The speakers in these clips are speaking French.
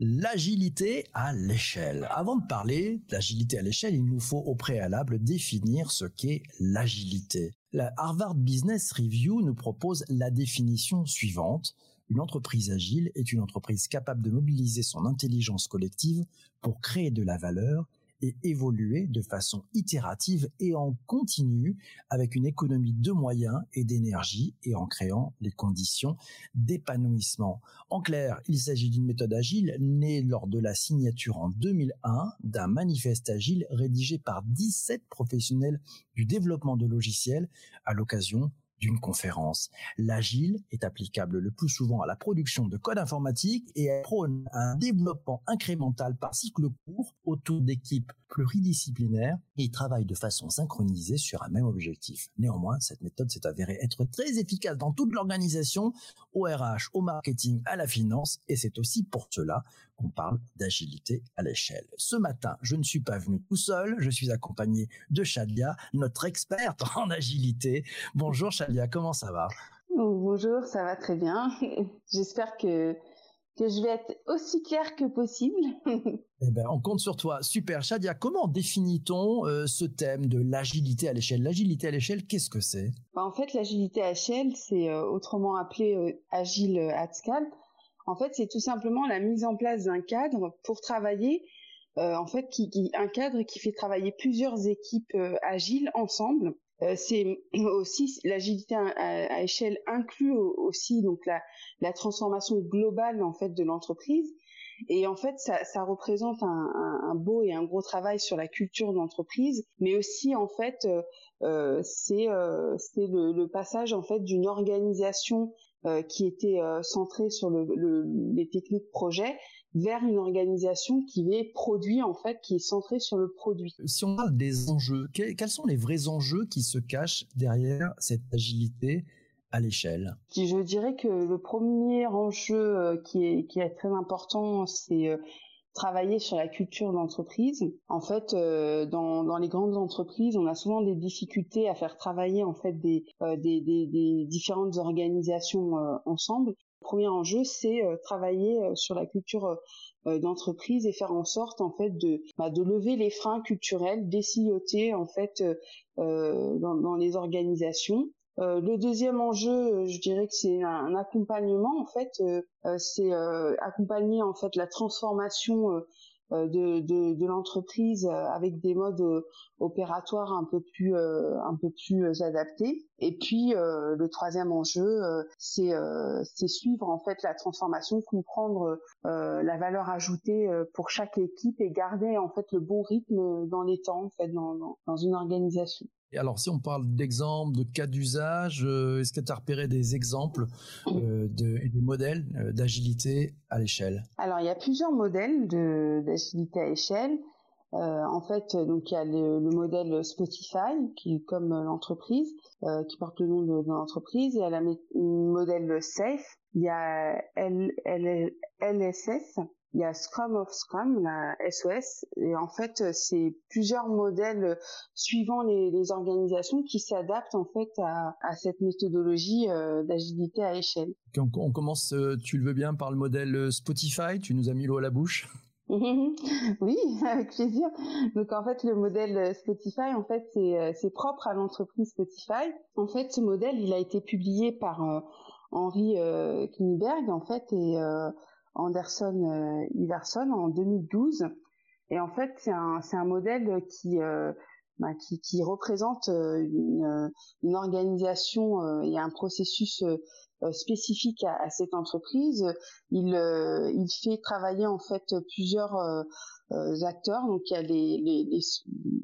L'agilité à l'échelle. Avant de parler d'agilité à l'échelle, il nous faut au préalable définir ce qu'est l'agilité. La Harvard Business Review nous propose la définition suivante. Une entreprise agile est une entreprise capable de mobiliser son intelligence collective pour créer de la valeur et évoluer de façon itérative et en continu avec une économie de moyens et d'énergie et en créant les conditions d'épanouissement. En clair, il s'agit d'une méthode agile née lors de la signature en 2001 d'un manifeste agile rédigé par 17 professionnels du développement de logiciels à l'occasion conférence. L'agile est applicable le plus souvent à la production de code informatique et prône un développement incrémental par cycle court autour d'équipes pluridisciplinaires et travaille de façon synchronisée sur un même objectif. Néanmoins, cette méthode s'est avérée être très efficace dans toute l'organisation, au RH, au marketing, à la finance, et c'est aussi pour cela qu'on parle d'agilité à l'échelle. Ce matin, je ne suis pas venu tout seul, je suis accompagné de Shadia, notre experte en agilité. Bonjour Shadia, comment ça va? Bonjour, ça va très bien. J'espère que que je vais être aussi claire que possible. eh ben, on compte sur toi. Super. Shadia, comment définit-on euh, ce thème de l'agilité à l'échelle? L'agilité à l'échelle, qu'est-ce que c'est? Bah, En fait, l'agilité à l'échelle, c'est euh, autrement appelé euh, agile at scale. En fait, c'est tout simplement la mise en place d'un cadre pour travailler, en fait, qui, qui, un cadre qui fait travailler plusieurs équipes agiles ensemble euh, c'est aussi l'agilité à, échelle inclut aussi donc la, transformation globale en fait de l'entreprise. Et en fait ça, représente un, beau et un gros travail sur la culture d'entreprise mais aussi en fait euh, euh, c'est c'est le, passage en fait d'une organisation qui était centrée sur les techniques projet vers une organisation qui est produit en fait, qui est centrée sur le produit. Si on parle des enjeux, quels sont les vrais enjeux qui se cachent derrière cette agilité à l'échelle? Je dirais que le premier enjeu euh, qui est, qui est très important, c'est euh, travailler sur la culture d'entreprise. En fait, euh, dans, dans les grandes entreprises, on a souvent des difficultés à faire travailler en fait des, des, des, des, différentes organisations ensemble premier enjeu, c'est euh, travailler euh, sur la culture euh, d'entreprise et faire en sorte en fait de bah, lever les freins culturels, d'essilloter en fait dans, dans, les organisations. le deuxième enjeu, je dirais que c'est un, accompagnement en fait, c'est accompagner en fait la transformation euh, de, de, de l'entreprise euh, avec des modes euh, opératoires un peu plus un peu plus adaptés. Et puis le troisième enjeu, c'est c'est suivre en fait la transformation, comprendre la valeur ajoutée pour chaque équipe et garder en fait le bon rythme dans les temps en fait dans, dans, dans une organisation alors, si on parle d'exemples, de cas d'usage, euh, est-ce que tu as repéré des exemples euh, de, et des modèles euh, d'agilité à l'échelle? Alors, il y a plusieurs modèles d'agilité à échelle. en fait, donc il y a le, modèle Spotify, qui comme l'entreprise, qui porte le nom de, l'entreprise. Il y a le modèle SAFE. Il y a LSS, il y a Scrum of Scrum, la SOS, et en fait, c'est plusieurs modèles suivant les, les organisations qui s'adaptent en fait à, à cette méthodologie euh, d'agilité à échelle. On, on, commence, euh, tu le veux bien, par le modèle euh, Spotify. Tu nous as mis l'eau à la bouche. oui, avec plaisir. Donc en fait, le modèle Spotify, en fait, c'est propre à l'entreprise Spotify. En fait, ce modèle, il a été publié par Henri euh, en fait, et Anderson euh, Iverson en 2012. Et en fait, c'est un, c'est un modèle qui, euh, bah, qui, qui, représente euh, une, une organisation et un processus spécifique à, à, cette entreprise. Il, il fait travailler en fait plusieurs acteurs. Donc il y a les, les, les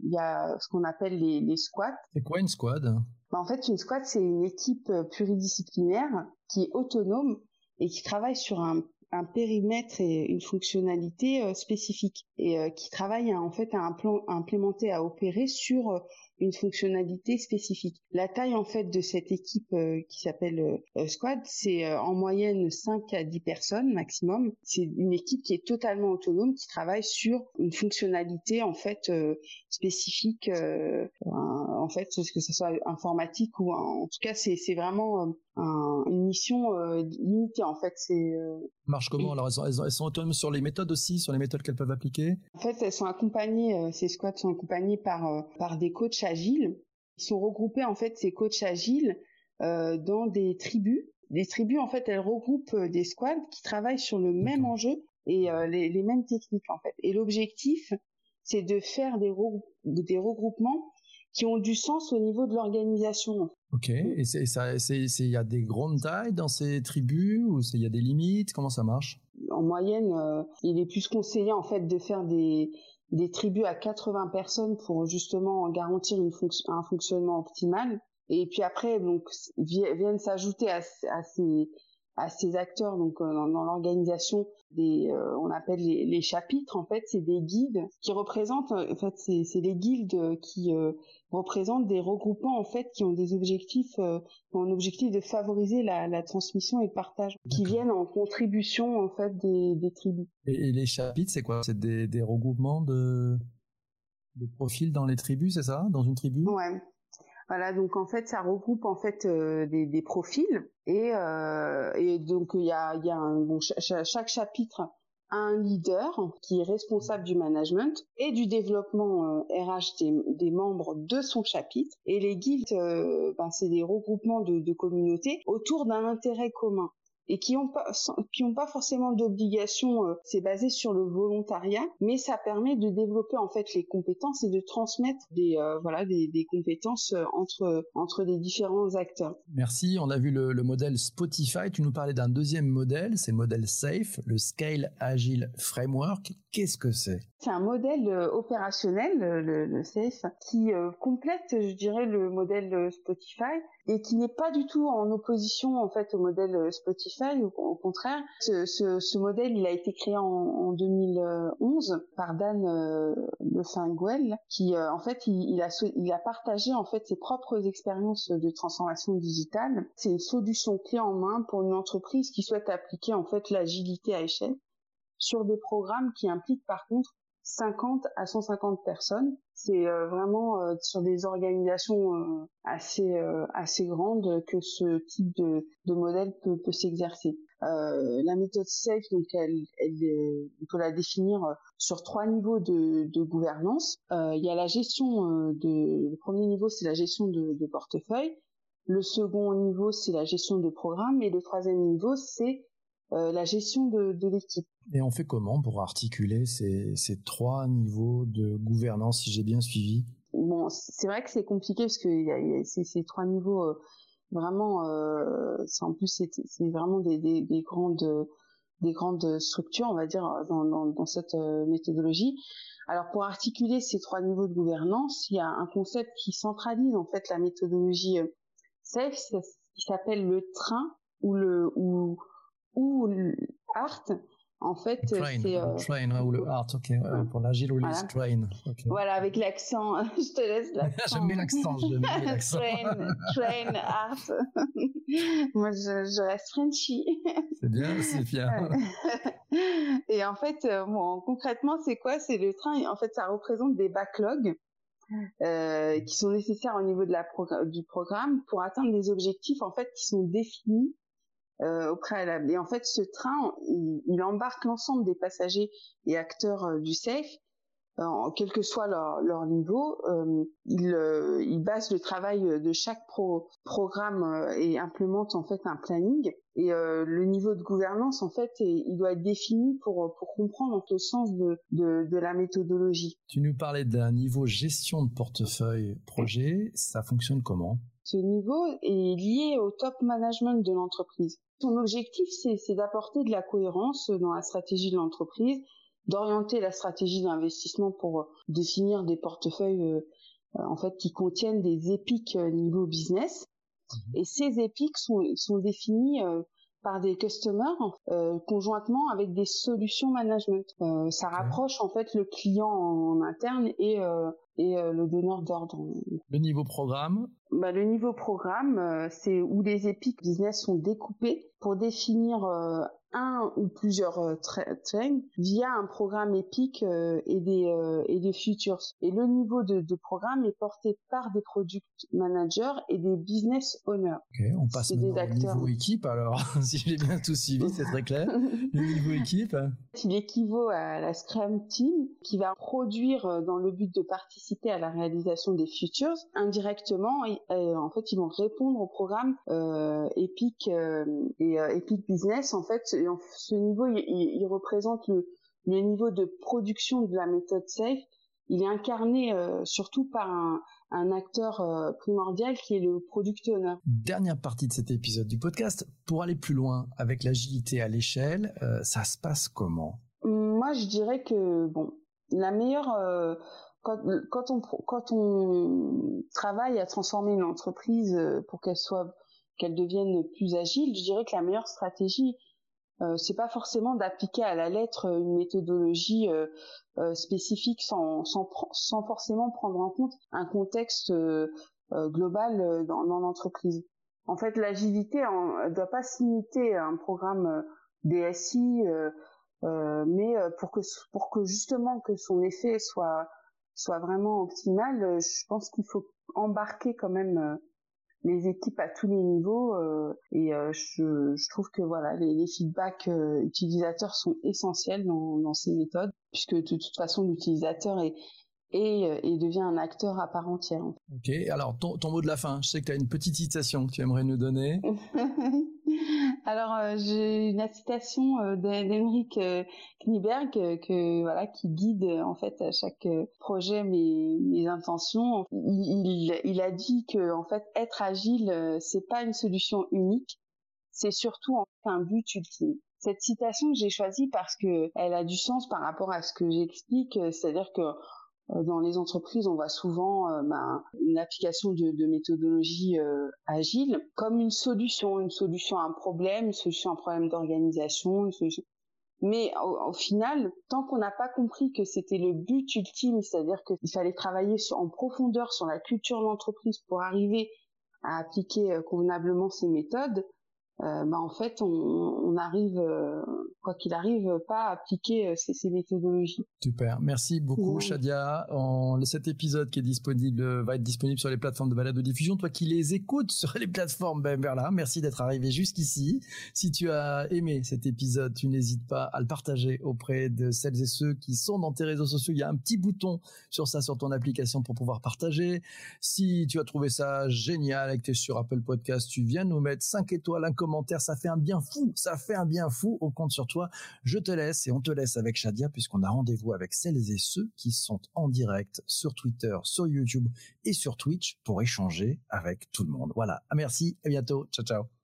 il y a ce qu'on appelle les, les squads. C'est quoi une squad? Bah, En fait, une squad c'est une équipe pluridisciplinaire qui est autonome et qui travaille sur un un périmètre et une fonctionnalité euh, spécifique et euh, qui travaille en fait à implémenter, à opérer sur une fonctionnalité spécifique. La taille en fait de cette équipe euh, qui s'appelle euh, Squad, c'est euh, en moyenne 5 à 10 personnes maximum. C'est une équipe qui est totalement autonome, qui travaille sur une fonctionnalité en fait spécifique, en fait que ce soit informatique ou en tout cas c'est vraiment une mission limitée en fait. C'est marche comment alors elles sont, elles sont, autonomes sur les méthodes aussi, sur les méthodes qu'elles peuvent appliquer? En fait, elles sont accompagnées, ces squads sont accompagnés par par des coachs agiles. Ils sont regroupés en fait ces coachs agiles euh, dans des tribus. Des tribus en fait elles regroupent euh, des squads qui travaillent sur le même enjeu et euh, les, les, mêmes techniques en fait. Et l'objectif c'est de faire des, des regroupements qui ont du sens au niveau de l'organisation. Ok. Et il y a des grandes tailles dans ces tribus ou il y a des limites? Comment ça marche? En moyenne, euh, il est plus conseillé en fait de faire des des tribus à 80 personnes pour justement garantir une un fonctionnement optimal. Et puis après, donc viennent s'ajouter à, à, ces à ces acteurs donc euh, dans, l'organisation des euh, on appelle les, les, chapitres en fait c'est des guides qui représentent en fait c'est c'est les guildes qui euh, représentent des regroupements en fait qui ont des objectifs euh, ont un objectif de favoriser la, la transmission et le partage qui viennent en contribution en fait des, des tribus. Et, les chapitres c'est quoi? C'est des, des regroupements de de profils dans les tribus, c'est ça? Dans une tribu? Ouais. Voilà, donc en fait, ça regroupe en fait euh, des, des, profils et, euh, et donc il y a, y a un, bon, chaque chapitre a un leader qui est responsable du management et du développement RH euh, des, membres de son chapitre. Et les guildes, ben, c'est des regroupements de, de communautés autour d'un intérêt commun et qui ont pas qui ont pas forcément d'obligation euh, c'est basé sur le volontariat mais ça permet de développer en fait les compétences et de transmettre des euh, voilà des, des, compétences euh, entre entre les différents acteurs. Merci. On a vu le, le modèle Spotify. Tu nous parlais d'un deuxième modèle. C'est le modèle SAFE le Scale Agile Framework. Qu'est-ce que c'est? C'est un modèle opérationnel le, le SAFE qui complète je dirais le modèle Spotify et qui n'est pas du tout en opposition en fait au modèle Spotify au, contraire, ce, modèle, il a été créé en, en 2011 par Dan euh, qui euh, en fait, il, a, il a partagé en fait ses propres expériences de transformation digitale. C'est une solution clé en main pour une entreprise qui souhaite appliquer en fait l'agilité à échelle sur des programmes qui impliquent par contre 50 à 150 personnes. C'est euh, vraiment euh, sur des organisations euh, assez assez grandes que ce type de, de modèle peut, peut s'exercer. la méthode SAFE, donc elle, elle on peut la définir sur trois niveaux de, de gouvernance. il y a la gestion de le premier niveau, c'est la gestion de, de portefeuille. Le second niveau, c'est la gestion de programme, et le troisième niveau, c'est la gestion de, de l'équipe. Et on fait comment pour articuler ces, ces trois niveaux de gouvernance, si j'ai bien suivi? Bon, c'est vrai que c'est compliqué parce que ces, ces, trois niveaux, euh, vraiment, euh, en plus c'est vraiment des, des, des, grandes des grandes structures, on va dire, dans, dans, dans cette euh, méthodologie. Alors pour articuler ces trois niveaux de gouvernance, il y a un concept qui centralise en fait la méthodologie euh, SAFE, qui s'appelle le train ou le ou ou art en fait, c'est euh... train ou le art, ok, euh, pour l'agile ou voilà. train. Okay. Voilà, avec l'accent, je te laisse l'accent. j'aime bien l'accent, bien l'accent. train, train, art. Moi, je, je reste Frenchy. c'est bien, c'est bien. Et en fait, euh, bon, concrètement, c'est quoi? C'est le train. En fait, ça représente des backlogs. Euh, qui sont nécessaires au niveau de la progr du programme pour atteindre des objectifs en fait qui sont définis euh, au préalable. Et en fait, ce train, il, il embarque l'ensemble des passagers et acteurs euh, du SAFE, euh, quel que soit leur, leur niveau. Euh, il, euh, il, base le travail de chaque pro, programme et implémente en fait un planning. Et le niveau de gouvernance, en fait, il doit être défini pour, pour comprendre le sens de, de, de la méthodologie. Tu nous parlais d'un niveau gestion de portefeuille projet. Ça fonctionne comment? Ce niveau est lié au top management de l'entreprise. Son objectif, c'est d'apporter de la cohérence dans la stratégie de l'entreprise, d'orienter la stratégie d'investissement pour euh, définir des portefeuilles euh, euh, en fait qui contiennent des épiques niveau business. Mhm. Et ces épiques sont, sont définis par des customers euh, conjointement avec des solutions management. Euh, ça rapproche en fait le client en, interne et, et le donneur d'ordre. Le niveau programme bah, Le niveau programme, c'est où les épiques business sont découpés pour définir un ou plusieurs euh, trains via un programme épique euh, et des euh, et des futures. Et le niveau de, de, programme est porté par des product managers et des business owners. Okay, on passe maintenant au niveau équipe alors, si j'ai bien tout suivi, c'est très clair. le niveau équipe. Il équivaut à la Scrum Team qui va produire dans le but de participer à la réalisation des futures. Indirectement, en fait, ils vont répondre au programme euh, Epic et Epic Business. En fait, ce niveau, il, représente le, niveau de production de la méthode SAFE. Il est incarné euh, surtout par un, acteur euh, primordial qui est le product owner. Dernière partie de cet épisode du podcast. Pour aller plus loin avec l'agilité à l'échelle, euh, ça se passe comment? Moi, je dirais que bon, la meilleure quand, on quand on travaille à transformer une entreprise pour qu'elle soit qu'elle devienne plus agile, je dirais que la meilleure stratégie euh, c'est pas forcément d'appliquer à la lettre une méthodologie euh, euh, spécifique sans, sans, forcément prendre en compte un contexte global dans, dans l'entreprise. En fait, l'agilité ne doit pas s'imiter à un programme DSI, mais pour que pour que justement que son effet soit soit vraiment optimal, je pense qu'il faut embarquer quand même les équipes à tous les niveaux euh, et euh, je, je, trouve que voilà les, les feedbacks euh, utilisateurs sont essentiels dans, dans, ces méthodes puisque de toute façon l'utilisateur est et, et, devient un acteur à part entière. Ok, alors ton, ton mot de la fin, je sais que tu as une petite citation que tu aimerais nous donner. Alors euh, j'ai une citation euh, d'Henrik euh, Kniberg que voilà qui guide en fait à chaque projet mes, mes intentions. Il, il, a dit que en fait être agile c'est pas une solution unique, c'est surtout un but ultime. Cette citation j'ai choisie parce que elle a du sens par rapport à ce que j'explique, c'est-à-dire que euh, dans les entreprises, on voit souvent euh, ben, une application de, de méthodologie euh, agile comme une solution, une solution à un problème, une solution à un problème d'organisation, Mais au, final, tant qu'on n'a pas compris que c'était le but ultime, c'est-à-dire qu'il fallait travailler sur, en profondeur sur la culture de l'entreprise pour arriver à appliquer convenablement ces méthodes, euh, bah en fait on, on arrive euh, quoi qu'il arrive pas à appliquer euh, ces, ces, méthodologies. Super, merci beaucoup Shadia. En, cet épisode qui est disponible va être disponible sur les plateformes de balade de diffusion. Toi qui les écoutes sur les plateformes, ben là, merci d'être arrivé jusqu'ici. Si tu as aimé cet épisode, tu n'hésites pas à le partager auprès de celles et ceux qui sont dans tes réseaux sociaux. Il y a un petit bouton sur ça sur ton application pour pouvoir partager. Si tu as trouvé ça génial et que tu es sur Apple Podcast, tu viens nous mettre 5 étoiles, un ça fait un bien fou, ça fait un bien fou, on compte sur toi. Je te laisse et on te laisse avec Shadia puisqu'on a rendez-vous avec celles et ceux qui sont en direct sur Twitter, sur YouTube et sur Twitch pour échanger avec tout le monde. Voilà, merci, à bientôt, ciao ciao.